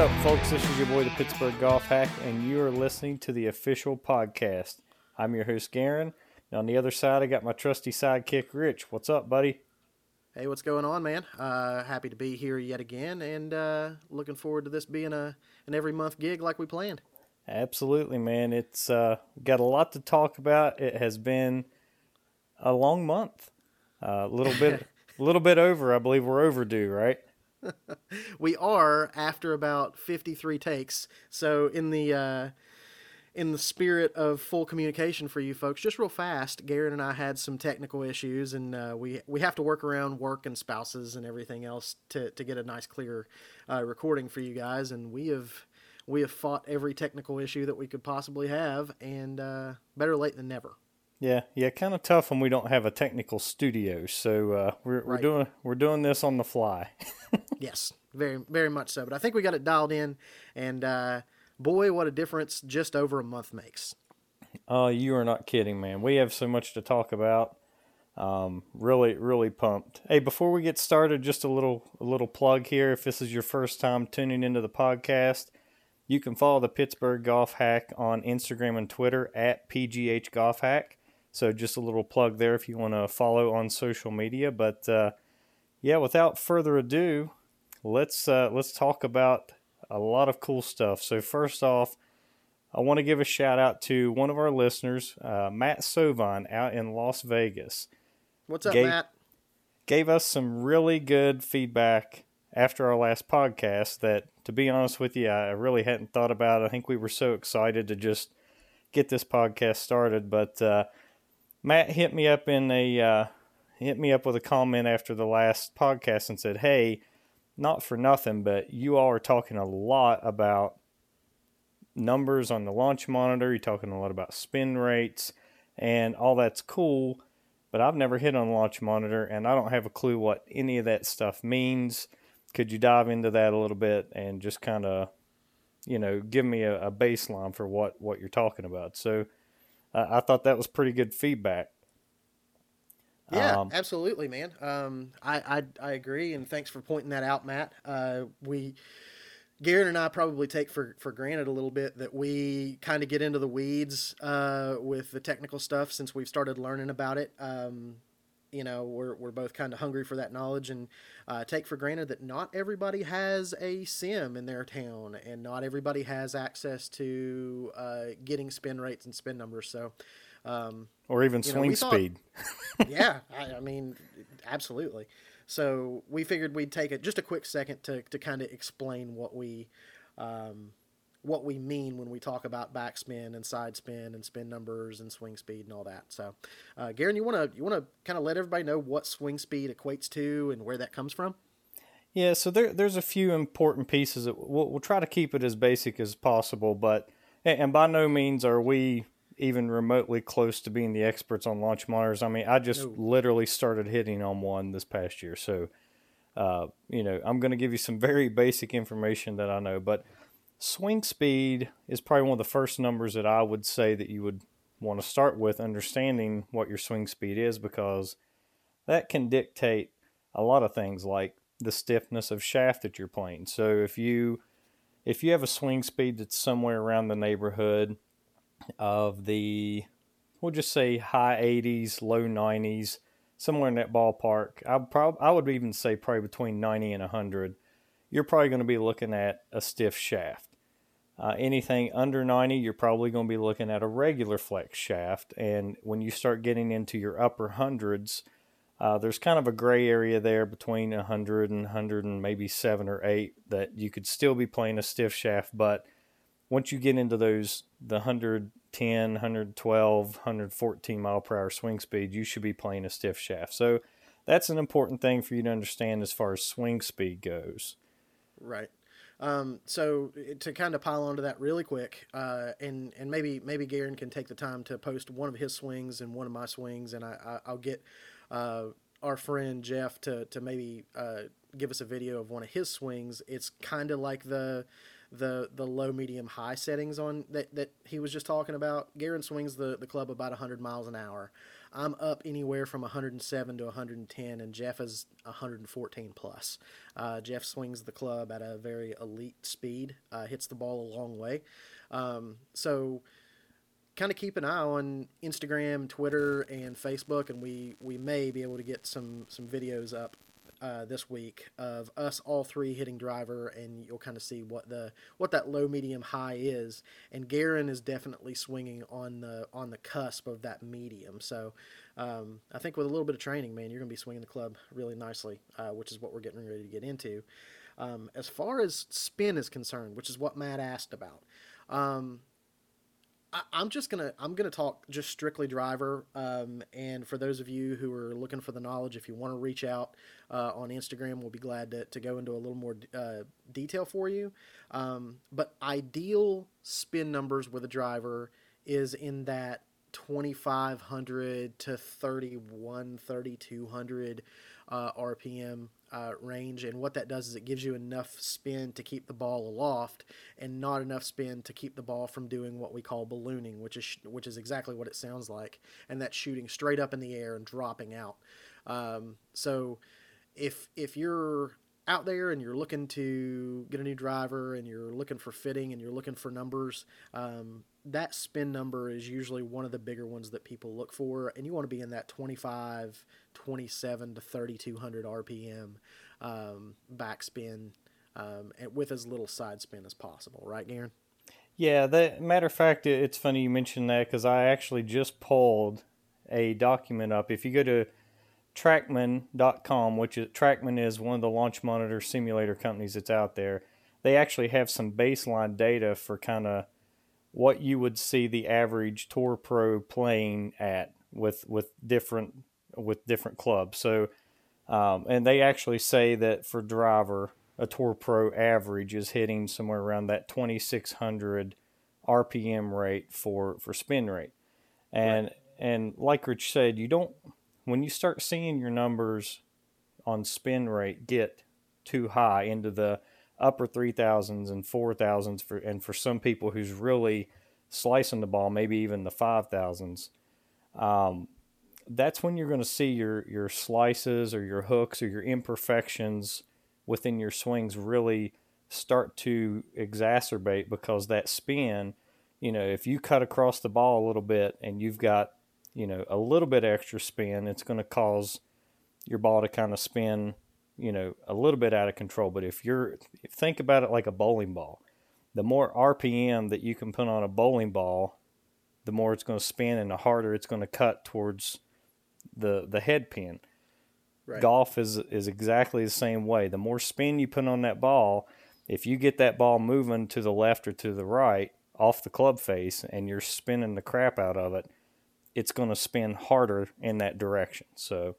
What up, folks? This is your boy, the Pittsburgh Golf Hack, and you are listening to the official podcast. I'm your host, Garan. And on the other side, I got my trusty sidekick, Rich. What's up, buddy? Hey, what's going on, man? Uh, happy to be here yet again, and uh, looking forward to this being a an every month gig like we planned. Absolutely, man. It's uh, got a lot to talk about. It has been a long month, a little bit, a little bit over. I believe we're overdue, right? we are after about 53 takes. So in the uh, in the spirit of full communication for you folks, just real fast, Garrett and I had some technical issues, and uh, we we have to work around work and spouses and everything else to to get a nice clear uh, recording for you guys. And we have we have fought every technical issue that we could possibly have, and uh, better late than never. Yeah, yeah, kind of tough when we don't have a technical studio. So uh, we're we're doing we're doing this on the fly. Yes, very very much so. But I think we got it dialed in, and uh, boy, what a difference just over a month makes. Oh, you are not kidding, man. We have so much to talk about. Um, really, really pumped. Hey, before we get started, just a little a little plug here. If this is your first time tuning into the podcast, you can follow the Pittsburgh Golf Hack on Instagram and Twitter at PGH Golf Hack. So just a little plug there if you want to follow on social media. But uh, yeah, without further ado, let's uh, let's talk about a lot of cool stuff. So first off. I want to give a shout out to one of our listeners, uh, Matt Sovine, out in Las Vegas. What's up, Gabe- Matt? Gave us some really good feedback after our last podcast that, to be honest with you, I really hadn't thought about. I think we were so excited to just get this podcast started. But uh, Matt hit me up in a uh, hit me up with a comment after the last podcast and said, "Hey, not for nothing, but you all are talking a lot about numbers on the launch monitor. You're talking a lot about spin rates and all that's cool, but I've never hit on launch monitor and I don't have a clue what any of that stuff means. Could you dive into that a little bit and just kind of, you know, give me a, a baseline for what, what you're talking about? So uh, I thought that was pretty good feedback. Yeah, Um, absolutely, man. Um, I, I I agree, and thanks for pointing that out, Matt. Uh, we, Garrett and I probably take for, for granted a little bit that we kind of get into the weeds uh, with the technical stuff since we've started learning about it. Um, you know, we're, we're both kind of hungry for that knowledge and uh, take for granted that not everybody has a sim in their town and not everybody has access to uh, getting spin rates and spin numbers. So, um, Or even You know, swing thought- speed. yeah, I, I mean, absolutely. So we figured we'd take it just a quick second to, to kind of explain what we um, what we mean when we talk about backspin and side spin and spin numbers and swing speed and all that. So, uh, Garan, you want to you want to kind of let everybody know what swing speed equates to and where that comes from? Yeah, so there there's a few important pieces. That we'll, we'll try to keep it as basic as possible, but and by no means are we even remotely close to being the experts on launch monitors. I mean, I just No. literally started hitting on one this past year, so uh, you know I'm going to give you some very basic information that I know. But swing speed is probably one of the first numbers that I would say that you would want to start with, understanding what your swing speed is, because that can dictate a lot of things like the stiffness of shaft that you're playing. So if you if you have a swing speed that's somewhere around the neighborhood of the we'll just say high 80s, low 90s, somewhere in that ballpark. I prob I would even say probably between 90 and 100. You're probably going to be looking at a stiff shaft. Uh, anything under 90, you're probably going to be looking at a regular flex shaft. And when you start getting into your upper hundreds, uh, there's kind of a gray area there between 100 and 100 and maybe 7 or 8 that you could still be playing a stiff shaft. But once you get into those, the 110, 112, 114 mile per hour swing speed, you should be playing a stiff shaft. So that's an important thing for you to understand as far as swing speed goes. Right. Um, so to kind of pile onto that really quick, uh, and and maybe maybe Garan can take the time to post one of his swings and one of my swings, and I, I I'll get uh, our friend Jeff to to maybe uh, give us a video of one of his swings. It's kind of like the the the low, medium, high settings on that that he was just talking about. Garan swings the the club about 100 miles an hour. I'm up anywhere from 107 to 110, and Jeff is 114 plus. Uh, Jeff swings the club at a very elite speed, uh, hits the ball a long way. Um, so kind of keep an eye on Instagram, Twitter, and Facebook, and we we may be able to get some some videos up uh, this week of us all three hitting driver, and you'll kind of see what the what that low, medium, high is. And Garan is definitely swinging on the on the cusp of that medium. So um, I think with a little bit of training, man, you're going to be swinging the club really nicely, uh, which is what we're getting ready to get into. Um, as far as spin is concerned, which is what Matt asked about. Um, I, am just gonna I'm gonna talk just strictly driver. Um, and for those of you who are looking for the knowledge, if you want to reach out uh, on Instagram, we'll be glad to, to go into a little more uh, detail for you. Um, but ideal spin numbers with a driver is in that 2500 to 31 3200 uh, RPM uh, range. And what that does is it gives you enough spin to keep the ball aloft and not enough spin to keep the ball from doing what we call ballooning, which is which is exactly what it sounds like, and that's shooting straight up in the air and dropping out. Um, so if if you're out there and you're looking to get a new driver and you're looking for fitting and you're looking for numbers, um, that spin number is usually one of the bigger ones that people look for. And you want to be in that 25, 27 to 3200 RPM um, backspin um, with as little side spin as possible, right, Garan? Yeah, that matter of fact, it's funny you mentioned that because I actually just pulled a document up. If you go to Trackman.com, which is Trackman is one of the launch monitor simulator companies that's out there. They actually have some baseline data for kind of what you would see the average Tour Pro playing at with with different with different clubs. So, um, and they actually say that for driver, a Tour Pro average is hitting somewhere around that 2600 RPM rate for for spin rate. And right. and like Rich said, you don't when you start seeing your numbers on spin rate get too high into the upper 3000s and 4000s for and for some people who's really slicing the ball maybe even the 5000s um, that's when you're going to see your your slices or your hooks or your imperfections within your swings really start to exacerbate because that spin you know if you cut across the ball a little bit and you've got you know, a little bit extra spin, it's going to cause your ball to kind of spin, you know, a little bit out of control. But if you're, think about it like a bowling ball. The more RPM that you can put on a bowling ball, the more it's going to spin and the harder it's going to cut towards the the head pin. Right. Golf is is exactly the same way. The more spin you put on that ball, if you get that ball moving to the left or to the right off the club face and you're spinning the crap out of it, it's going to spin harder in that direction. So,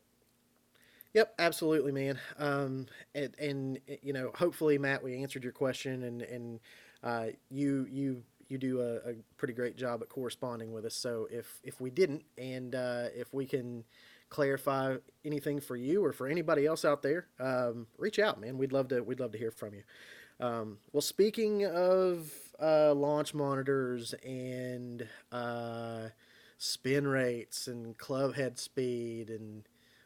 Yep, absolutely, man. Um, and, and, you know, hopefully, Matt, we answered your question, and and uh, you you you do a, a, pretty great job at corresponding with us. So if if we didn't, and uh, if we can clarify anything for you or for anybody else out there, um, reach out, man. We'd love to we'd love to hear from you. Um, well, speaking of uh, launch monitors and uh, spin rates and club head speed and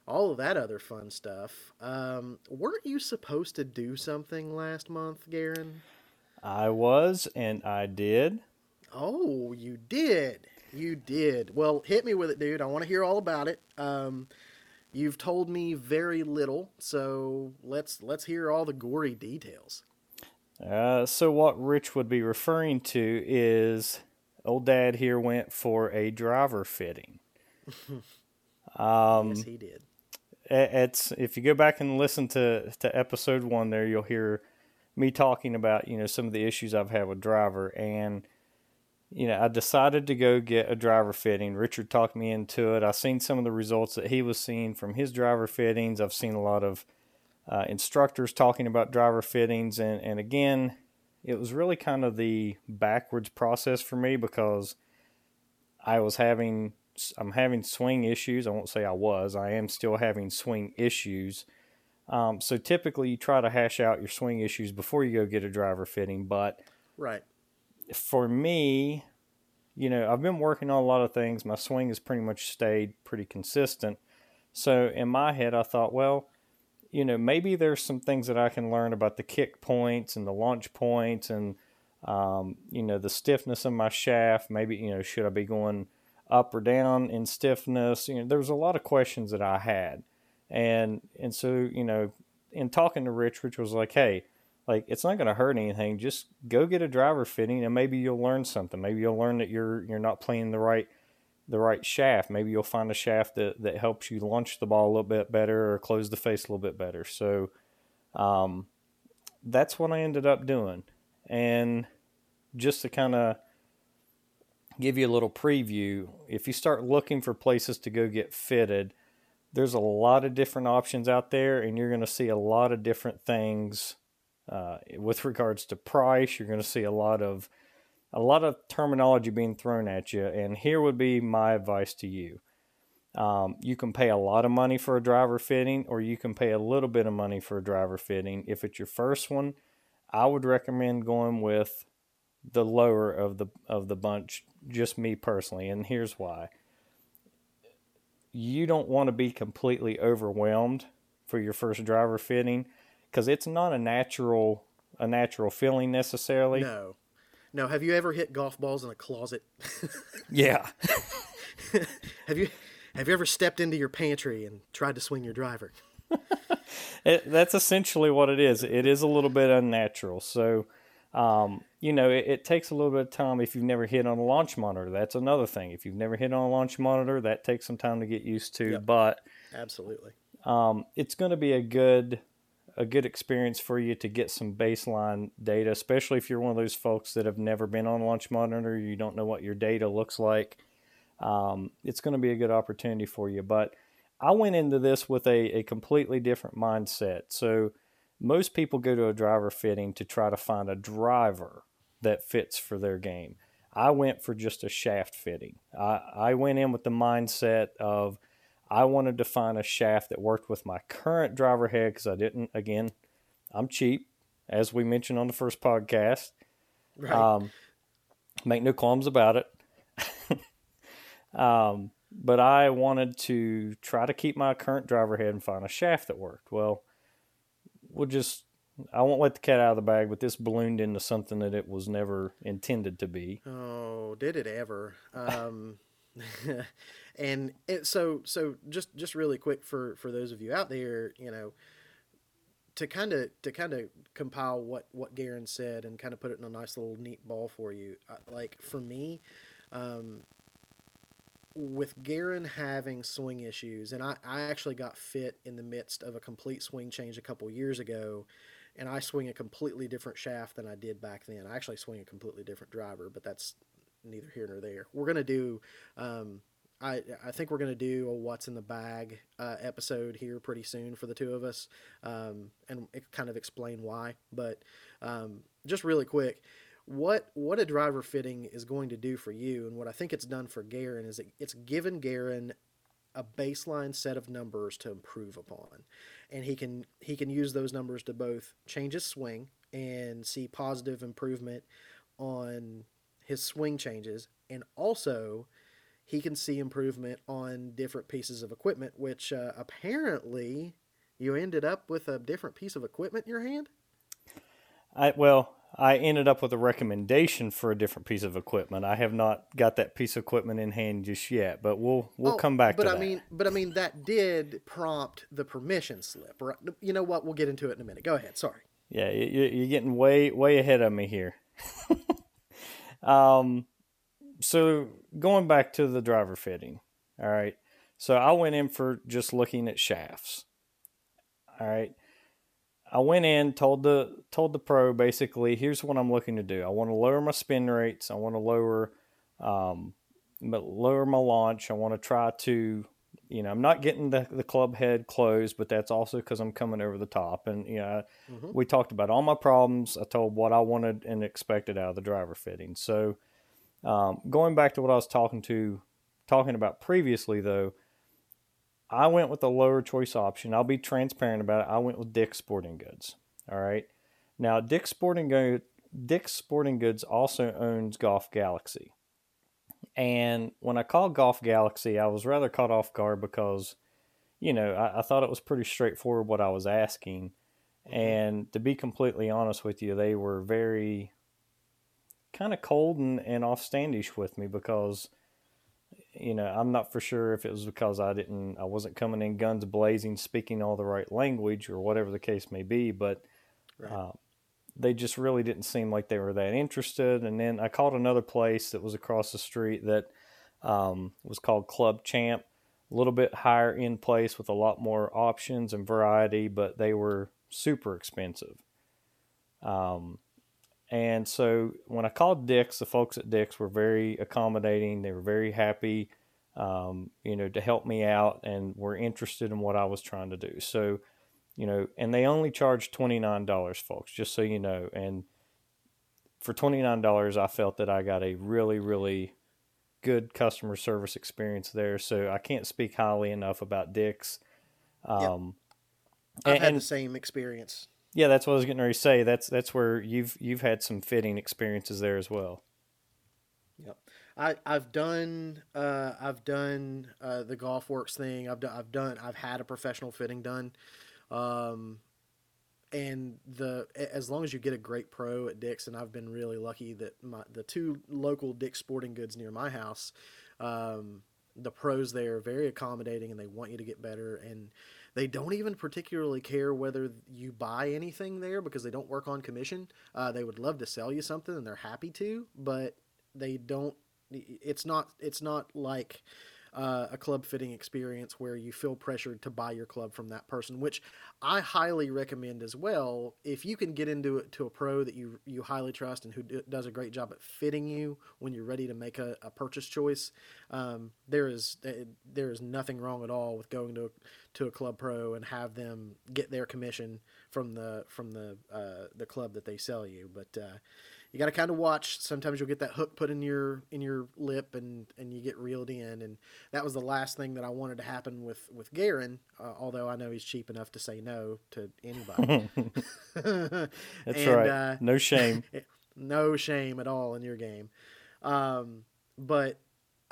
all of that other fun stuff. Um, weren't you supposed to do something last month, Garan? I was, and I did. Oh, you did. You did. Well, hit me with it, dude. I want to hear all about it. Um, you've told me very little, so let's let's hear all the gory details. Uh, so what Rich would be referring to is old dad here went for a driver fitting. um, yes, he did. It's if you go back and listen to to episode one, there you'll hear me talking about you know some of the issues I've had with driver, and you know I decided to go get a driver fitting. Richard talked me into it. I've seen some of the results that he was seeing from his driver fittings. I've seen a lot of uh, instructors talking about driver fittings, and and again, it was really kind of the backwards process for me because I was having I'm having swing issues. I won't say I was. I am still having swing issues. Um, so typically, you try to hash out your swing issues before you go get a driver fitting. But right for me, you know, I've been working on a lot of things. My swing has pretty much stayed pretty consistent. So in my head, I thought, well, you know, maybe there's some things that I can learn about the kick points and the launch points and, um, you know, the stiffness of my shaft. Maybe, you know, should I be going up or down in stiffness? You know, there was a lot of questions that I had. And, and so, you know, in talking to Rich, Rich was like, hey, like it's not going to hurt anything. Just go get a driver fitting, and maybe you'll learn something. Maybe you'll learn that you're you're not playing the right the right shaft. Maybe you'll find a shaft that that helps you launch the ball a little bit better or close the face a little bit better. So, um, that's what I ended up doing, and just to kind of give you a little preview, if you start looking for places to go get fitted, there's a lot of different options out there, and you're going to see a lot of different things uh, with regards to price, you're going to see a lot of a lot of terminology being thrown at you. And here would be my advice to you: um, you can pay a lot of money for a driver fitting, or you can pay a little bit of money for a driver fitting. If it's your first one, I would recommend going with the lower of the of the bunch. Just me personally, and here's why. You don't want to be completely overwhelmed for your first driver fitting because it's not a natural a natural feeling necessarily. No, no. Have you ever hit golf balls in a closet? yeah. have you have you ever stepped into your pantry and tried to swing your driver? it, that's essentially what it is. It is a little bit unnatural. So, um, you know, it, it, takes a little bit of time if you've never hit on a launch monitor. That's another thing. If you've never hit on a launch monitor, that takes some time to get used to. Yep. But absolutely, um, it's going to be a good a good experience for you to get some baseline data, especially if you're one of those folks that have never been on Launch Monitor, you don't know what your data looks like. Um, it's going to be a good opportunity for you. But I went into this with a, a completely different mindset. So most people go to a driver fitting to try to find a driver that fits for their game. I went for just a shaft fitting. I, I went in with the mindset of I wanted to find a shaft that worked with my current driver head because I didn't, again, I'm cheap, as we mentioned on the first podcast. Right. Um, make no qualms about it. um, but I wanted to try to keep my current driver head and find a shaft that worked. Well, we'll just, I won't let the cat out of the bag, but this ballooned into something that it was never intended to be. Oh, did it ever? Um, and it, so so just just really quick for for those of you out there, you know, to kind of to kind of compile what what Garan said and kind of put it in a nice little neat ball for you. Like for me, um, with Garan having swing issues, and I, I actually got fit in the midst of a complete swing change a couple years ago, and I swing a completely different shaft than I did back then. I actually swing a completely different driver, but that's neither here nor there. We're gonna do. Um, I, I think we're going to do a what's in the bag uh, episode here pretty soon for the two of us um, and kind of explain why but um, just really quick what what a driver fitting is going to do for you and what I think it's done for Garan is it, it's given Garan a baseline set of numbers to improve upon and he can he can use those numbers to both change his swing and see positive improvement on his swing changes, and also he can see improvement on different pieces of equipment, which uh, apparently you ended up with a different piece of equipment in your hand. I well, I ended up with a recommendation for a different piece of equipment. I have not got that piece of equipment in hand just yet, but we'll we'll oh, come back but to I that. mean, but I mean that did prompt the permission slip. Right? You know what? We'll get into it in a minute. Go ahead. Sorry. Yeah, you're getting way way ahead of me here. Um, so going back to the driver fitting, all right. So I went in for just looking at shafts. All right. I went in, told the told the pro basically, here's what I'm looking to do. I want to lower my spin rates. I want to lower um, lower my launch. I want to try to you know, I'm not getting the, the club head closed, but that's also because I'm coming over the top. And, you know, mm-hmm. we talked about all my problems. I told what I wanted and expected out of the driver fitting. So, um, going back to what I was talking to, talking about previously, though, I went with the lower choice option. I'll be transparent about it. I went with Dick's Sporting Goods. All right. Now, Dick's Sporting Goods, Dick's Sporting Goods also owns Golf Galaxy. And when I called Golf Galaxy, I was rather caught off guard because, you know, I, I thought it was pretty straightforward what I was asking. Mm-hmm. And to be completely honest with you, they were very kind of cold and, and offstandish with me because you know i'm not for sure if it was because i didn't i wasn't coming in guns blazing speaking all the right language or whatever the case may be but right. uh, they just really didn't seem like they were that interested and then i called another place that was across the street that um, was called club champ a little bit higher in place with a lot more options and variety but they were super expensive um, and so when I called Dick's, the folks at Dick's were very accommodating. They were very happy, um, you know, to help me out and were interested in what I was trying to do. So, you know, and they only charge $29, folks, just so you know. And for $29, I felt that I got a really, really good customer service experience there. So I can't speak highly enough about Dick's. Um, yep. I've and, had the same experience. Yeah, that's what I was getting ready to say. That's that's where you've you've had some fitting experiences there as well. Yep. I, I've done uh, I've done uh, the Golf Works thing. I've done, I've done I've had a professional fitting done, um, and the as long as you get a great pro at Dick's, and I've been really lucky that my the two local Dick's Sporting Goods near my house, um, the pros there are very accommodating and they want you to get better and they don't even particularly care whether you buy anything there because they don't work on commission. Uh, they would love to sell you something and they're happy to, but they don't. It's not. It's not like uh, a club fitting experience where you feel pressured to buy your club from that person, which I highly recommend as well. If you can get into it to a pro that you you highly trust and who d- does a great job at fitting you when you're ready to make a, a purchase choice, um, there is there is nothing wrong at all with going to a, to a club pro and have them get their commission from the from the uh, the club that they sell you. But uh, you got to kind of watch. Sometimes you'll get that hook put in your in your lip, and and you get reeled in. And that was the last thing that I wanted to happen with with Garan. Uh, although I know he's cheap enough to say no to anybody. That's and, right. Uh, no shame. no shame at all in your game. Um, but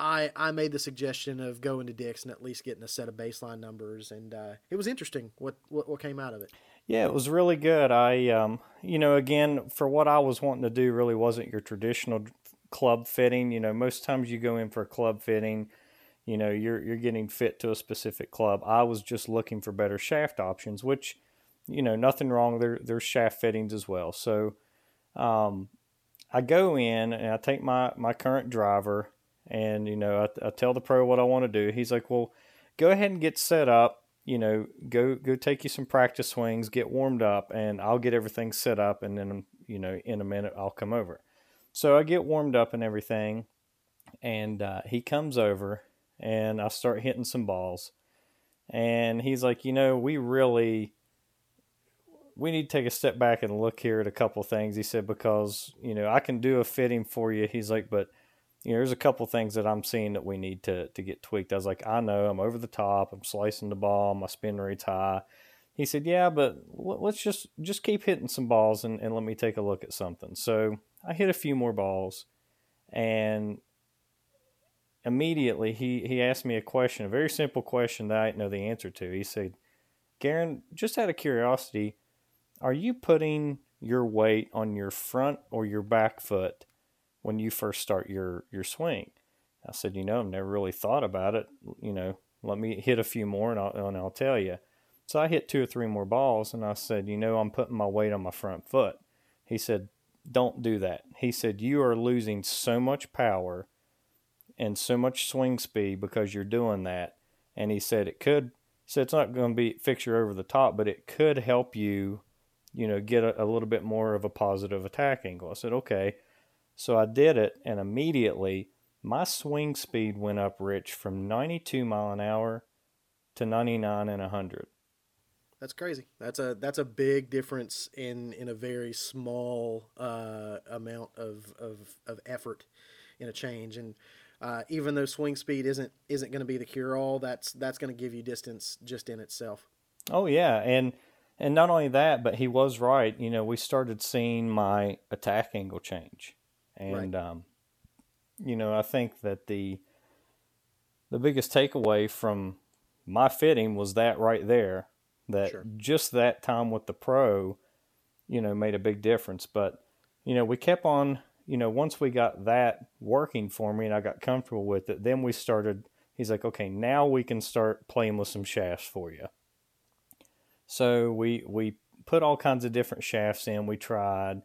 I I made the suggestion of going to Dick's and at least getting a set of baseline numbers, and uh, it was interesting what, what what came out of it. Yeah, it was really good. I, um, you know, again, for what I was wanting to do, really wasn't your traditional club fitting. You know, most times you go in for a club fitting, you know, you're you're getting fit to a specific club. I was just looking for better shaft options, which, you know, nothing wrong. There there's shaft fittings as well. So, um, I go in and I take my my current driver, and you know, I, I tell the pro what I want to do. He's like, well, go ahead and get set up you know, go go take you some practice swings, get warmed up, and I'll get everything set up, and then you know, in a minute I'll come over. So I get warmed up and everything, and uh, he comes over, and I start hitting some balls, and he's like, you know, we really we need to take a step back and look here at a couple things. He said because you know I can do a fitting for you. He's like, but you know, there's a couple things that I'm seeing that we need to to get tweaked. I was like, I know I'm over the top. I'm slicing the ball. My spin rate's high. He said, Yeah, but let's just just keep hitting some balls and, and let me take a look at something. So I hit a few more balls, and immediately he he asked me a question, a very simple question that I didn't know the answer to. He said, Garan, just out of curiosity, are you putting your weight on your front or your back foot? When you first start your your swing? I said, you know, I've never really thought about it. You know, let me hit a few more and I'll, and I'll tell you. So I hit two or three more balls and I said, you know, I'm putting my weight on my front foot. He said, don't do that. He said, you are losing so much power and so much swing speed because you're doing that. And he said it could, so it's not going to be fix you over the top, but it could help you, you know, get a, a little bit more of a positive attack angle. I said, okay. So I did it, and immediately my swing speed went up, Rich, from 92 mile an hour to 99 and 100. That's crazy. That's a that's a big difference in in a very small uh, amount of, of of effort in a change. And uh, even though swing speed isn't isn't going to be the cure all, that's that's going to give you distance just in itself. Oh yeah, and and not only that, but he was right. You know, we started seeing my attack angle change and right. um, you know, I think that the the biggest takeaway from my fitting was that right there that Sure. just that time with the pro, you know, made a big difference. But you know, we kept on, you know, once we got that working for me and I got comfortable with it, then we started. He's like, okay, now we can start playing with some shafts for you. So we we put all kinds of different shafts in. We tried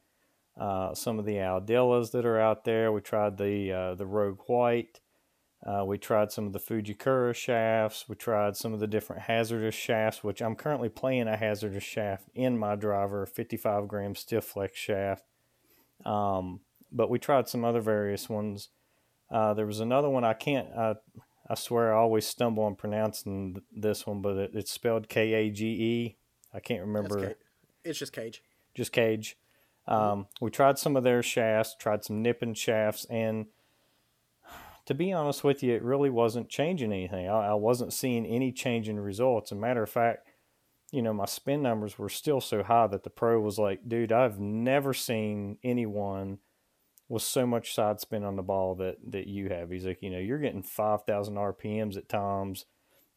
uh, some of the Aldilas that are out there. We tried the uh, the Rogue White. Uh, we tried some of the Fujikura shafts. We tried some of the different HZRDUS shafts, which I'm currently playing a HZRDUS shaft in my driver, 55 gram stiff flex shaft. Um, but we tried some other various ones. Uh, there was another one I can't. I, I swear I always stumble on pronouncing this one, but it, it's spelled K A G E. I can't remember. It's just cage. Just Cage. Um, we tried some of their shafts, tried some Nippon shafts, and to be honest with you, it really wasn't changing anything. I, I wasn't seeing any change in results. As a matter of fact, you know, my spin numbers were still so high that the pro was like, dude, I've never seen anyone with so much side spin on the ball that, that you have. He's like, you know, you're getting 5,000 RPMs at times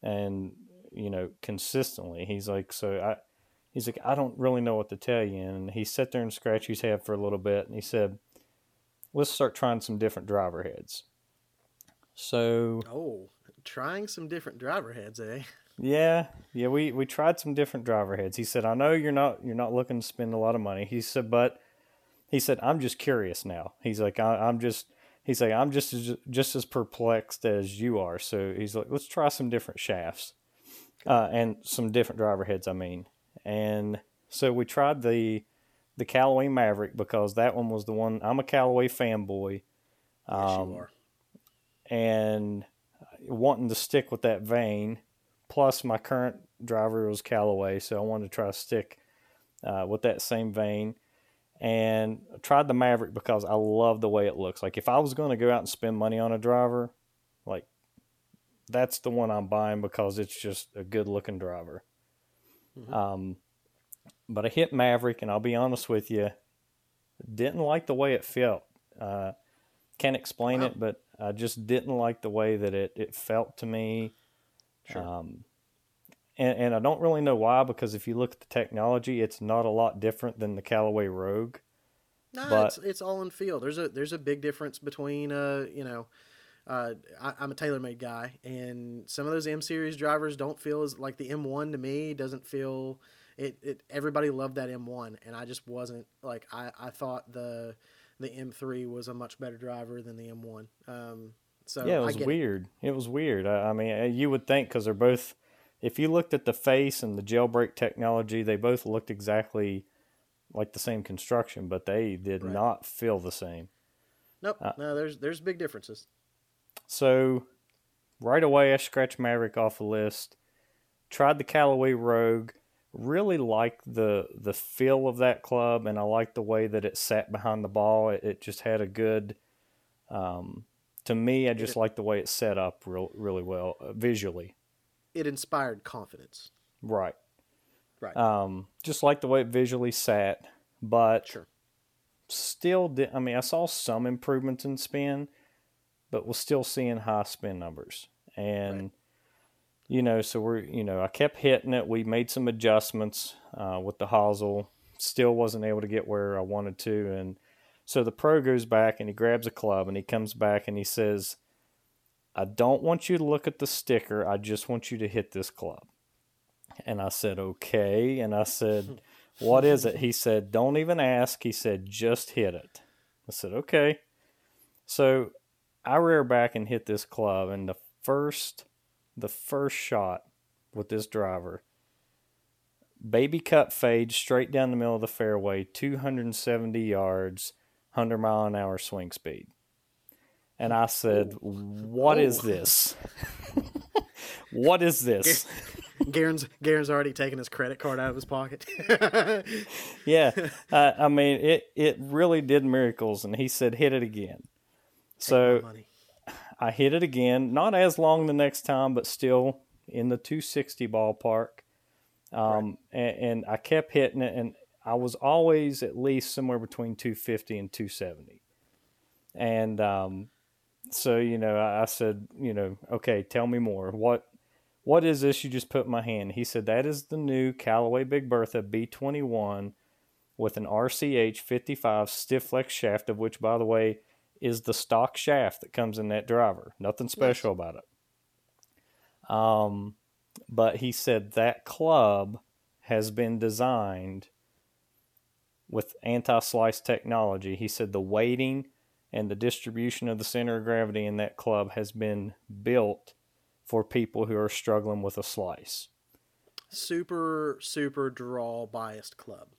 and, you know, consistently. He's like, so I, he's like, I don't really know what to tell you. And he sat there and scratched his head for a little bit and he said, let's start trying some different driver heads. So Oh, trying some different driver heads, eh? yeah, yeah, we, we tried some different driver heads. He said, I know you're not you're not looking to spend a lot of money. He said, but he said, I'm just curious now. He's like, I, I'm just he's like, I'm just as, just as perplexed as you are. So he's like, let's try some different shafts, uh, and some different driver heads. I mean, and so we tried the the Callaway Maverick because that one was the one. I'm a Callaway fanboy Yes, Um, you are. and wanting to stick with that vein. Plus, my current driver was Callaway, so I wanted to try to stick uh, with that same vein. And I tried the Maverick because I love the way it looks. Like if I was going to go out and spend money on a driver, like that's the one I'm buying because it's just a good looking driver. Mhm. Um, but I hit Maverick, and I'll be honest with you, didn't like the way it felt. Uh, can't explain Wow. it, but I just didn't like the way that it, it felt to me. Sure. Um, and, and I don't really know why because if you look at the technology, it's not a lot different than the Callaway Rogue. No, but- it's it's all in feel. There's a there's a big difference between uh you know, uh I, I'm a TaylorMade guy, and some of those M series drivers don't feel as like the M1 to me doesn't feel. It, it everybody loved that M1, and I just wasn't like I, I thought the the M3 was a much better driver than the M1. Um, so yeah, it was weird. It. was weird. I, I mean, uh, you would think because they're both, if you looked at the face and the jailbreak technology, they both looked exactly like the same construction, but they did Right. not feel the same. Nope, uh, no, there's there's big differences. So right away, I scratched Maverick off the list. Tried the Callaway Rogue. Really liked the the feel of that club, and I liked the way that it sat behind the ball. It, it just had a good. Um, to me, I just like the way it set up real, really well uh, visually. It inspired confidence. Right. Right. Um, just like the way it visually sat, but Sure. still did. I mean, I saw some improvements in spin, but was still seeing high spin numbers. And Right. you know, so we're you know, I kept hitting it. We made some adjustments uh, with the hosel. Still wasn't able to get where I wanted to, and so the pro goes back and he grabs a club and he comes back and he says, "I don't want you to look at the sticker. I just want you to hit this club." And I said, "Okay." And I said, "What is it?" He said, "Don't even ask." He said, "Just hit it." I said, "Okay." So I rear back and hit this club, and the first, the first shot with this driver, baby cut fade straight down the middle of the fairway, 270 yards, 100 mile an hour swing speed. And I said, "What is this? what is this?" Garan's Garan's already taken his credit card out of his pocket. yeah, uh, I mean it. It really did miracles, and he said, "Hit it again." So I hit it again, not as long the next time, but still in the 260 ballpark. Um, and, and I kept hitting it, and I was always at least somewhere between 250 and 270. And um, so you know, I, I said, you know, okay, tell me more. What what is this you just put in my hand? He said that is the new Callaway Big Bertha B21 with an RCH 55 stiff flex shaft, of which, by the way, is the stock shaft that comes in that driver. Nothing special nice. about it. Um, but he said that club has been designed with anti slice technology. He said the weighting and the distribution of the center of gravity in that club has been built for people who are struggling with a slice. Super, super draw biased club.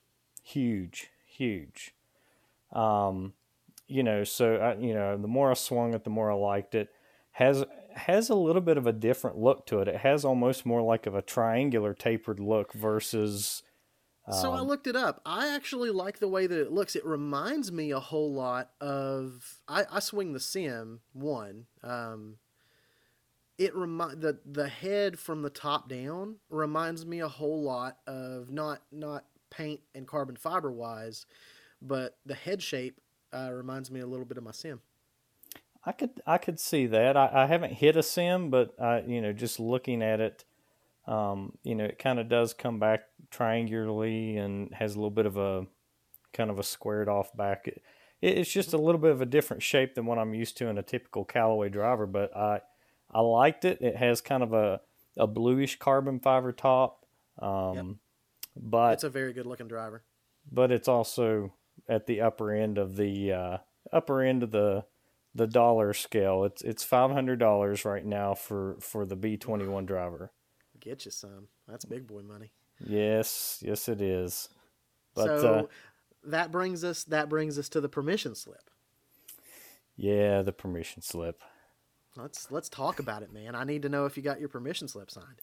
Huge, huge. Um, you know, so I, you know, the more I swung it, the more I liked it. Has has a little bit of a different look to it. It has almost more like of a triangular tapered look versus. Um, so I um, looked it up. I actually like the way that it looks. It reminds me a whole lot of I, I swing the Sim one. Um, it remind the the head from the top down reminds me a whole lot of not not paint and carbon fiber wise, but the head shape uh, reminds me a little bit of my sim. I could I could see that. I, I haven't hit a sim, but I you know just looking at it, um, you know it kind of does come back triangularly and has a little bit of a kind of a squared off back. It, it's just a little bit of a different shape than what I'm used to in a typical Callaway driver, but I I liked it. It has kind of a a bluish carbon fiber top. Um, yep. But it's a very good looking driver. But it's also at the upper end of the uh, upper end of the the dollar scale. It's it's five hundred dollars right now for for the B twenty one driver. Get you some. That's big boy money. Yes, yes, it is. But so uh, that brings us that brings us to the permission slip. Yeah, the permission slip. Let's let's talk about it, man. I need to know if you got your permission slip signed.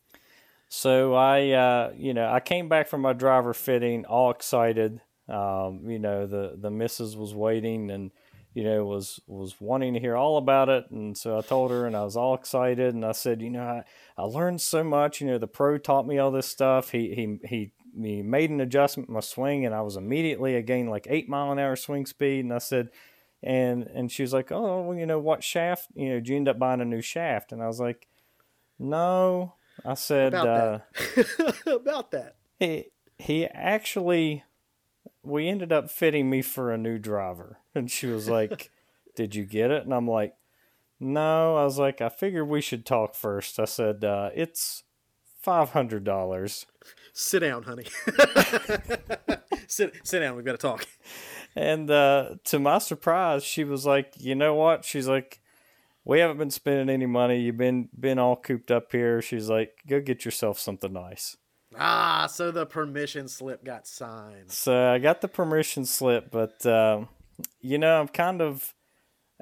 So I, uh, you know, I came back from my driver fitting, all excited. Um, you know, the the missus was waiting and you know was was wanting to hear all about it, and so I told her, and I was all excited, and I said, you know, I, I learned so much. You know, the pro taught me all this stuff. He he he. He made an adjustment in my swing, and I was immediately I gained like eight mile an hour swing speed. And I said, and and she was like, "Oh, well, you know what shaft? You know, did you end up buying a new shaft?" And I was like, "No, I said about uh, that. about that. He he actually we ended up fitting me for a new driver. And she was like, "Did you get it?" And I'm like, "No." I was like, "I figured we should talk first. I said, uh, "It's $500." Sit down, honey. sit sit down. We've got to talk. And uh, to my surprise, she was like, "You know what?" She's like, we haven't been spending any money. You've been been all cooped up here. She's like, go get yourself something nice. Ah, so the permission slip got signed. So I got the permission slip, but uh, you know, I'm kind of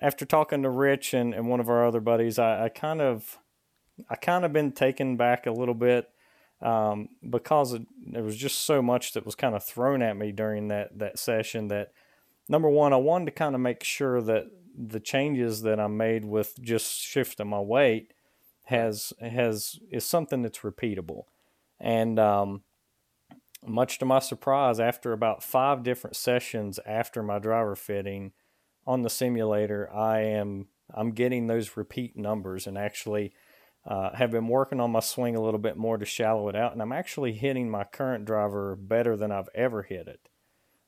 after talking to Rich and, and one of our other buddies, I, I kind of I kind of been taken back a little bit um, because it, there was just so much that was kind of thrown at me during that that session that number one, I wanted to kind of make sure that the changes that I made with just shifting my weight has has is something that's repeatable. And um, much to my surprise, after about five different sessions after my driver fitting on the simulator, I am I'm getting those repeat numbers and actually uh, have been working on my swing a little bit more to shallow it out, and I'm actually hitting my current driver better than I've ever hit it.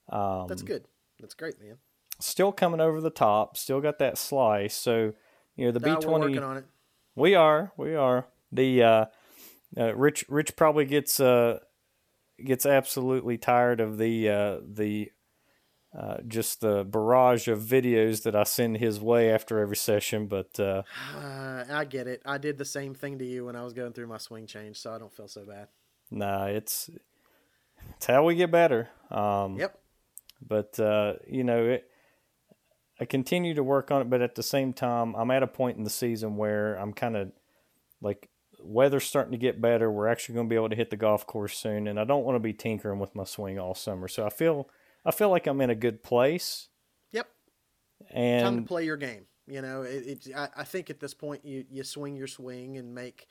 Um, That's good. That's great, man still coming over the top, still got that slice. So, you know, the B twenty. working on it. We are, we are. The uh, uh, Rich, Rich probably gets uh, gets absolutely tired of the uh, the uh, just the barrage of videos that I send his way after every session. But uh, uh, I get it. I did the same thing to you when I was going through my swing change, so I don't feel so bad. Nah, it's it's how we get better. Um, yep. But uh, you know, it, I continue to work on it, but at the same time, I'm at a point in the season where I'm kind of like weather's starting to get better. We're actually going to be able to hit the golf course soon, and I don't want to be tinkering with my swing all summer. So I feel I feel like I'm in a good place. Yep. And time to play your game. You know, it, it I, I think at this point you you swing your swing and make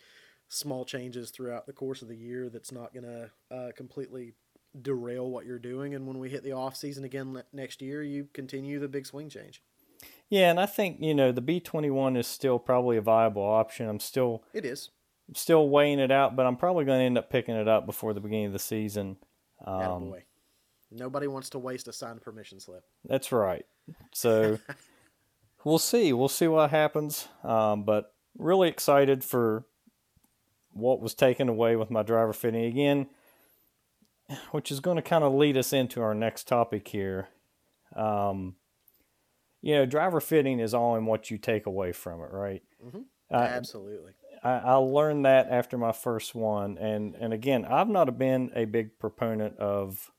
small changes throughout the course of the year. That's not going to uh, completely derail what you're doing. And when we hit the off season again next year, you continue the big swing change. Yeah, and I think you know the B twenty one is still probably a viable option. I'm still It is. Still weighing it out, but I'm probably going to end up picking it up before the beginning of the season. Um, boy. Nobody wants to waste a signed permission slip. That's right. So we'll see. We'll see what happens. Um, but really excited for what was taken away with my driver fitting again, which is going to kind of lead us into our next topic here. Um, you know, driver fitting is all in what you take away from it, right? Mhm. Uh, Absolutely. I, I learned that after my first one, and and again, I've not been a big proponent of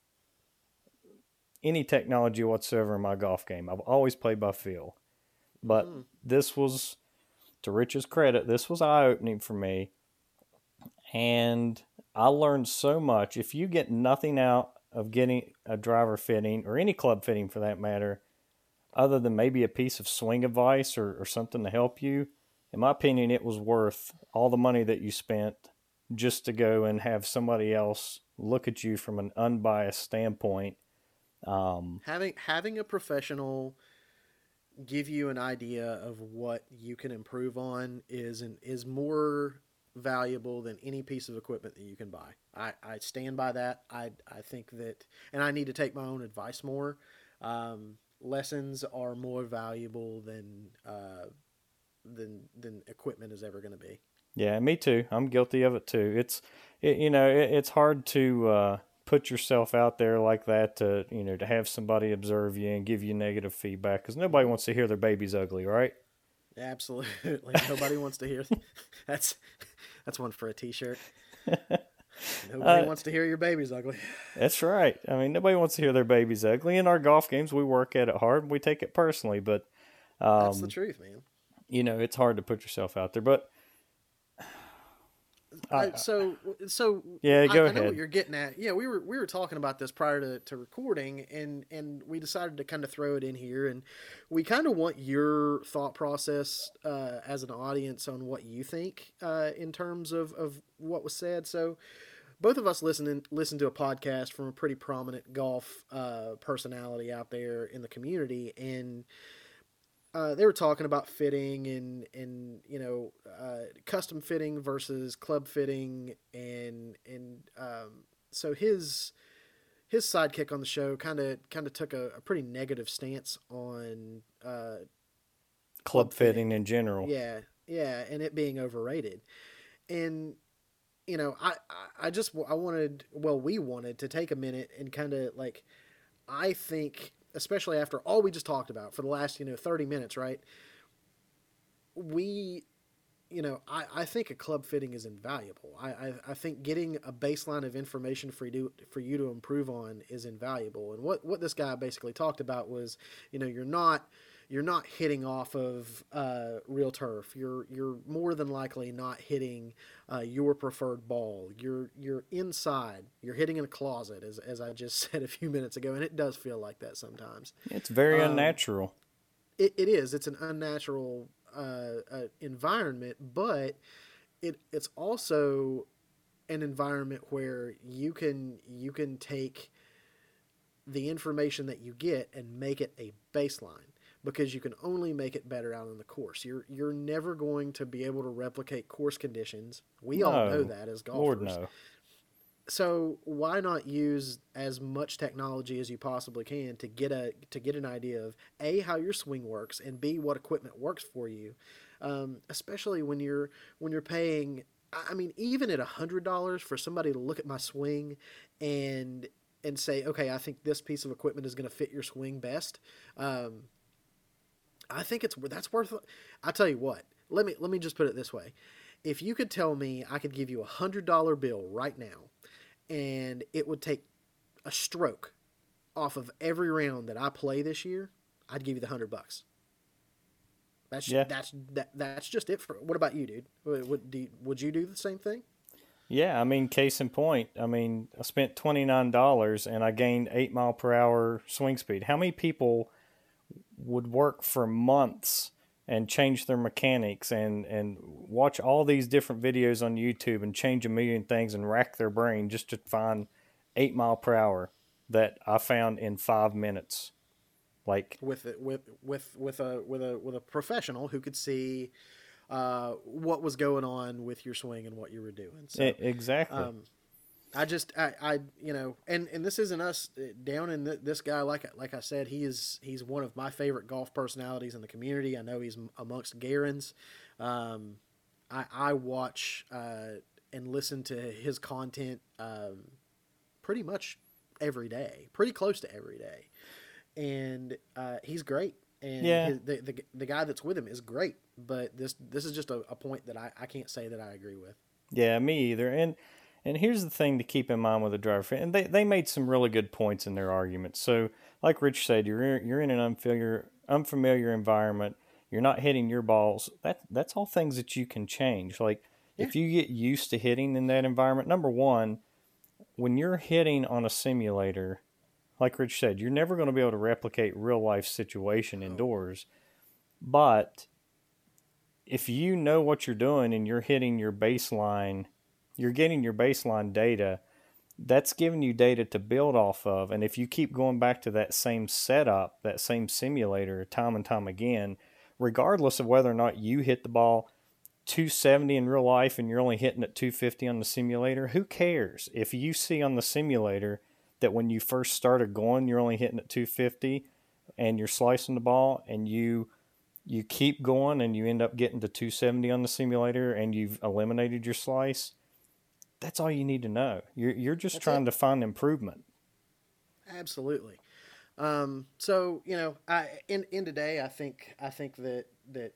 any technology whatsoever in my golf game. I've always played by feel, but Mm. this was, to Rich's credit, this was eye opening for me, and I learned so much. If you get nothing out of getting a driver fitting or any club fitting for that matter, other than maybe a piece of swing advice or, or something to help you, in my opinion, it was worth all the money that you spent just to go and have somebody else look at you from an unbiased standpoint. Um, Having having a professional give you an idea of what you can improve on is an, is more valuable than any piece of equipment that you can buy. I, I stand by that. I I think that, and I need to take my own advice more. Um, lessons are more valuable than uh, than than equipment is ever going to be. yeah, me too. I'm guilty of it too. It's, it, you know, it, it's hard to uh, put yourself out there like that to, you know, to have somebody observe you and give you negative feedback because nobody wants to hear their baby's ugly, right? Absolutely, nobody wants to hear. That's that's one for a T-shirt. Nobody Uh, wants to hear your baby's ugly. That's right. I mean, nobody wants to hear their baby's ugly. In our golf games, we work at it hard. And we take it personally, but That's the um, truth, man. You know, it's hard to put yourself out there. But I, so, so Yeah, I- go I, know what ahead. you're getting at. Yeah, we were we were talking about this prior to, to recording, and and we decided to kind of throw it in here, and we kind of want your thought process uh, as an audience on what you think uh, in terms of of what was said. So. Both of us listen listen to a podcast from a pretty prominent golf uh, personality out there in the community, and uh, they were talking about fitting and and you know uh, custom fitting versus club fitting and and um, so his his sidekick on the show kind of kind of took a, a pretty negative stance on uh, club fitting. fitting in general. yeah yeah and it being overrated and you know I I- I just I wanted well we wanted to take a minute and kind of like I think especially after all we just talked about for the last you know 30 minutes right? We you know I, I think a club fitting is invaluable. I, I, I think getting a baseline of information for you to, for you to improve on is invaluable. And what, what this guy basically talked about was you know you're not you're not hitting off of uh, real turf. You're you're more than likely not hitting uh, your preferred ball. You're you're inside. You're hitting in a closet, as as I just said a few minutes ago, and it does feel like that sometimes. It's very Um, unnatural. It, it is. It's an unnatural uh, uh, environment, but it it's also an environment where you can you can take the information that you get and make it a baseline because you can only make it better out on the course. You're you're never going to be able to replicate course conditions. We all know that as golfers. Lord no. So why not use as much technology as you possibly can to get a to get an idea of a how your swing works and b what equipment works for you, um, especially when you're when you're paying. I mean, even at a hundred dollars for somebody to look at my swing and and say, okay, I think this piece of equipment is going to fit your swing best. Um, I think it's that's worth. I tell you what. Let me let me just put it this way: if you could tell me I could give you a hundred dollar bill right now, and it would take a stroke off of every round that I play this year, I'd give you the hundred bucks. That's Yeah. that's that, that's just it. For what about you, dude? Would would, do you, would you do the same thing? Yeah, I mean, case in point. I mean, I spent twenty nine dollars and I gained eight mile per hour swing speed. How many people would work for months and change their mechanics and and watch all these different videos on YouTube and change a million things and rack their brain just to find eight mile per hour that I found in five minutes? Like with it with with with a with a with a professional who could see uh, what was going on with your swing and what you were doing. So, exactly. um, I just I, I you know and and this isn't us uh, down in th- this guy like like I said he is he's one of my favorite golf personalities in the community. I know he's amongst Garan's. Um, I I watch uh, and listen to his content um, pretty much every day, pretty close to every day, and uh, he's great. And Yeah. his, the, the the guy that's with him is great, but this this is just a, a point that I, I can't say that I agree with. Yeah, me either. And and here's the thing to keep in mind with a driver and they, they made some really good points in their argument. So, like Rich said, you're in, you're in an unfamiliar unfamiliar environment. You're not hitting your balls. That that's all things that you can change. Like if you get used to hitting in that environment, number one, when you're hitting on a simulator, like Rich said, you're never going to be able to replicate real life situation indoors. But if you know what you're doing and you're hitting your baseline, you're getting your baseline data, that's giving you data to build off of. And if you keep going back to that same setup, that same simulator time and time again, regardless of whether or not you hit the ball 270 in real life and you're only hitting at 250 on the simulator, who cares? If you see on the simulator that when you first started going, you're only hitting at 250 and you're slicing the ball and you you keep going and you end up getting to 270 on the simulator and you've eliminated your slice, that's all you need to know. You're, you're just That's trying it. to find improvement. Absolutely. Um, so you know, I in in today, I think I think that that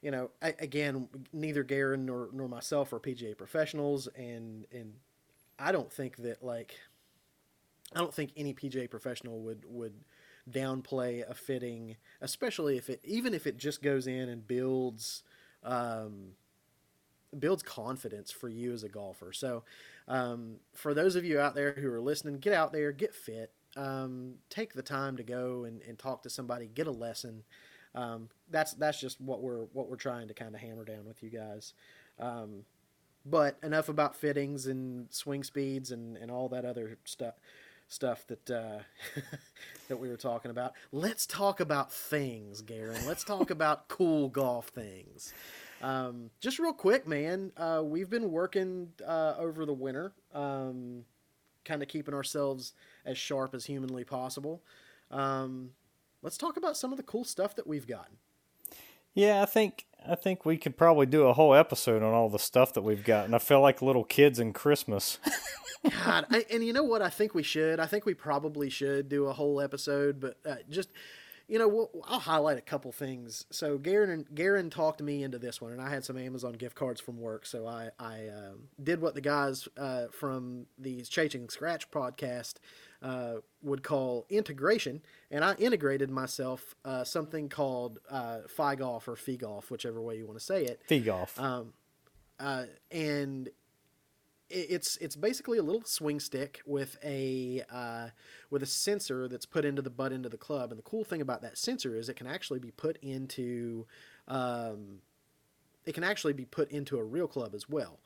you know, I, again, neither Garan nor nor myself are PGA professionals, and and I don't think that like I don't think any PGA professional would would downplay a fitting, especially if it even if it just goes in and builds. Um, builds confidence for you as a golfer. So, um, for those of you out there who are listening, get out there, get fit, um, take the time to go and, and talk to somebody, get a lesson. Um, that's that's just what we're what we're trying to kind of hammer down with you guys. Um, but enough about fittings and swing speeds and, and all that other stuff stuff that uh, that we were talking about. Let's talk about things, Garan. Let's talk about cool golf things. Um, just real quick, man. Uh, we've been working uh, over the winter, um, kind of keeping ourselves as sharp as humanly possible. Um, let's talk about some of the cool stuff that we've gotten. Yeah, I think I think we could probably do a whole episode on all the stuff that we've gotten. I feel like little kids in Christmas. God, I, and you know what? I think we should. I think we probably should do a whole episode, but uh, just you know, we'll, I'll highlight a couple things. So Garan Garan talked me into this one, and I had some Amazon gift cards from work, so I I um, did what the guys uh, from the Chasing Scratch podcast uh, would call integration, and I integrated myself uh, something called uh, Phi Golf or Fee Golf, whichever way you want to say it Fee golf. um, uh, and it's it's basically a little swing stick with a uh, with a sensor that's put into the butt end of the club. And the cool thing about that sensor is it can actually be put into um, it can actually be put into a real club as well.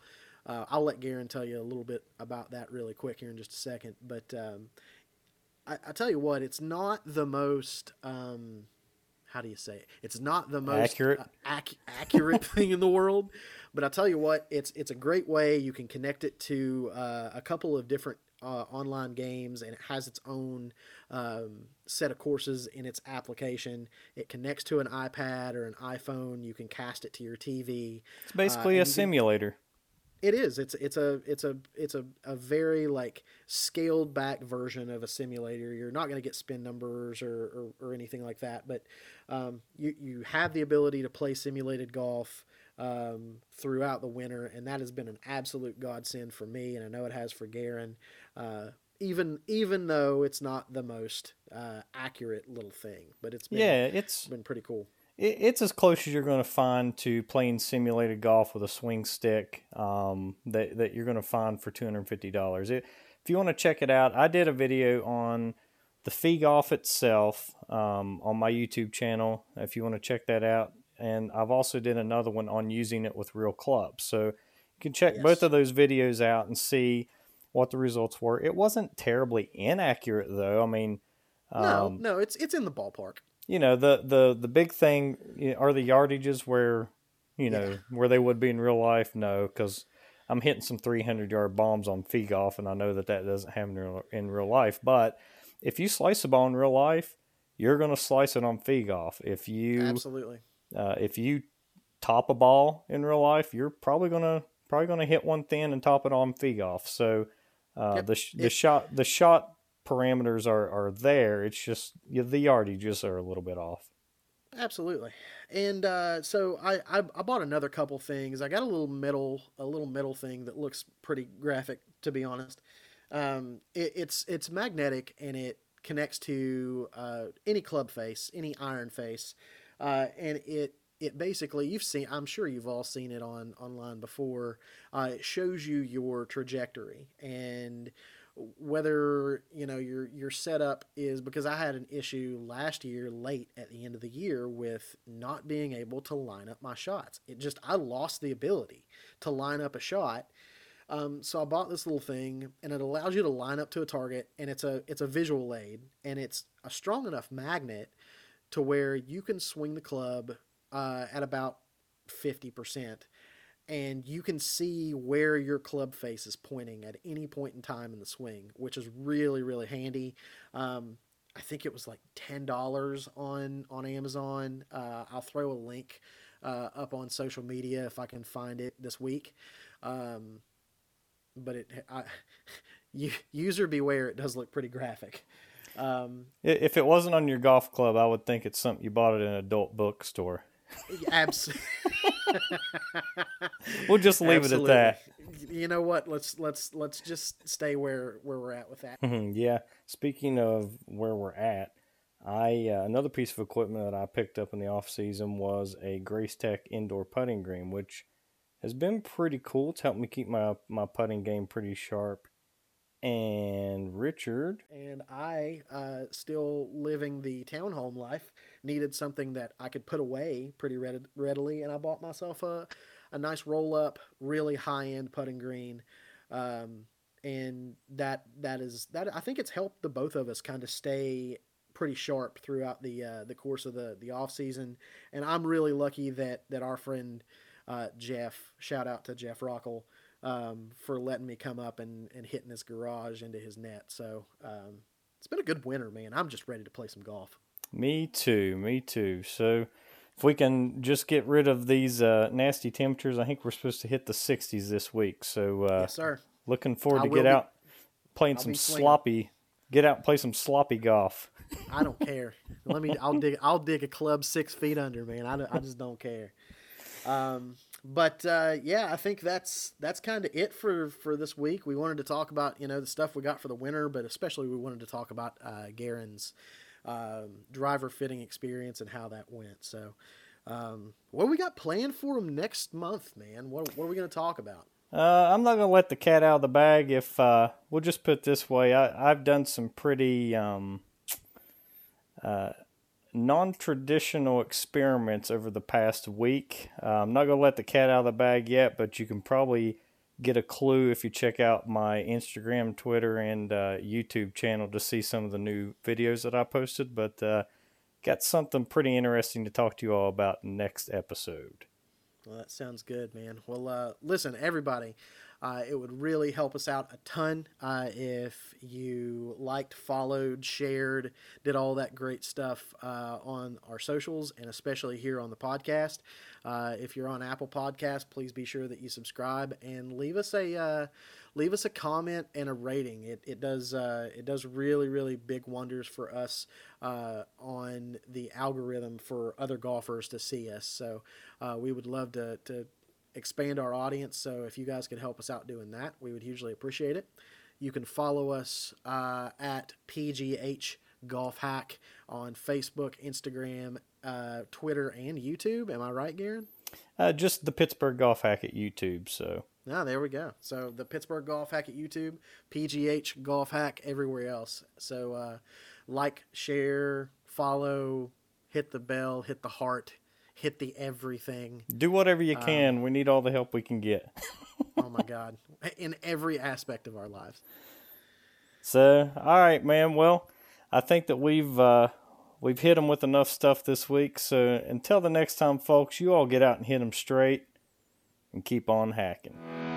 Uh, I'll let Garan tell you a little bit about that really quick here in just a second. But um, I, I tell you what, it's not the most um, how do you say it? It's not the most Accurate. uh, ac- accurate thing in the world, but I tell you what, it's it's a great way. You can connect it to uh, a couple of different uh, online games, and it has its own um, set of courses in its application. It connects to an iPad or an iPhone. You can cast it to your TV. It's basically uh, a you can- simulator. It is. It's it's a it's a it's a, a very like scaled back version of a simulator. You're not going to get spin numbers or, or, or anything like that, but um, you you have the ability to play simulated golf um, throughout the winter, and that has been an absolute godsend for me, and I know it has for Garan. Uh, even even though it's not the most uh, accurate little thing, but it's been, Yeah, it's been pretty cool. It, it's as close as you're going to find to playing simulated golf with a swing stick um, that that you're going to find for two hundred fifty dollars. If you want to check it out, I did a video on the fee golf itself um, on my YouTube channel. If you want to check that out, and I've also did another one on using it with real clubs. So you can check Yes. both of those videos out and see what the results were. It wasn't terribly inaccurate though. I mean. no, Um, no, it's it's in the ballpark. You know the the the big thing you know, are the yardages where you know where they would be in real life. No, because I'm hitting some 300 yard bombs on fee golf, and I know that that doesn't happen in real, in real life. But if you slice a ball in real life, you're going to slice it on fee golf. If you Absolutely. uh, if you top a ball in real life, you're probably gonna probably gonna hit one thin and top it on fee golf. So uh, Yep. the the It- shot the shot parameters are are there. It's just the yardages are a little bit off. Absolutely. And uh, so I, I I bought another couple things. I got a little metal a little metal thing that looks pretty graphic to be honest. Um, it, it's it's magnetic and it connects to uh, any club face, any iron face, uh, and it it basically you've seen I'm sure you've all seen it on online before. Uh, it shows you your trajectory and whether you know your your setup is because I had an issue last year late at the end of the year with not being able to line up my shots. It just I lost the ability to line up a shot. Um, so I bought this little thing, and it allows you to line up to a target, and it's a it's a visual aid, and it's a strong enough magnet to where you can swing the club uh, at about fifty percent, and you can see where your club face is pointing at any point in time in the swing, which is really really handy. Um, I think it was like ten dollars on on Amazon. Uh, I'll throw a link uh, up on social media if I can find it this week. Um, but it, I, user beware, it does look pretty graphic. Um, If it wasn't on your golf club, I would think it's something you bought at an adult bookstore. Abs- We'll just leave it at that. You know what? Let's let's let's just stay where where we're at with that. Mhm, yeah. Speaking of where we're at, I uh, another piece of equipment that I picked up in the off season was a Grace Tech indoor putting green, which has been pretty cool. It's helped me keep my my putting game pretty sharp. And Richard, And I, uh, still living the townhome life, needed something that I could put away pretty read- readily, and I bought myself a a nice roll up, really high end putting green. Um, and that that is that I think it's helped the both of us kind of stay pretty sharp throughout the uh, the course of the the off season. And I'm really lucky that that our friend uh, Jeff, shout out to Jeff Rockle, um, for letting me come up and, and hitting his garage into his net. So um, it's been a good winter, man. I'm just ready to play some golf. me too, me too. So if we can just get rid of these uh, nasty temperatures, I think we're supposed to hit the 60s this week. So uh, yes, sir. looking forward I to get be- out playing I'll some sloppy. Get out and play some sloppy golf. I don't care. Let me. I'll dig. I'll dig a club six feet under, man. I, I just don't care. Um, but uh, yeah, I think that's that's kind of it for for this week. We wanted to talk about you know the stuff we got for the winter, but especially we wanted to talk about uh, Garan's um, driver fitting experience and how that went. So, um, what we got planned for him next month, man? What what are we going to talk about? Uh, I'm not gonna let the cat out of the bag. If uh, we'll just put this way, I, I've done some pretty um, uh, non-traditional experiments over the past week. Uh, I'm not gonna let the cat out of the bag yet, but you can probably get a clue if you check out my Instagram, Twitter, and uh, YouTube channel to see some of the new videos that I posted. But uh, got something pretty interesting to talk to you all about next episode. Well, that sounds good, man. Well, uh, listen, everybody, uh, it would really help us out a ton uh, if you liked, followed, shared, did all that great stuff uh, on our socials and especially here on the podcast. Uh, if you're on Apple Podcast, please be sure that you subscribe and leave us a uh, leave us a comment and a rating. It, it does uh, it does really really big wonders for us on the algorithm for other golfers to see us. So we would love to to expand our audience. So if you guys could help us out doing that, we would hugely appreciate it. You can follow us uh, at PGH Golf Hack on Facebook, Instagram, uh, Twitter, and YouTube. Am I right, Garan? Uh, just the Pittsburgh Golf Hack at YouTube. So. Ah, there we go. So the Pittsburgh Golf Hack at YouTube, PGH Golf Hack everywhere else. So uh, like, share, follow, hit the bell, hit the heart, hit the everything. Do whatever you can. we need all the help we can get. Oh my God, in every aspect of our lives. So, all right, man. Well, I think that we've uh, we've hit them with enough stuff this week. So until the next time, folks, you all get out and hit them straight and keep on hacking.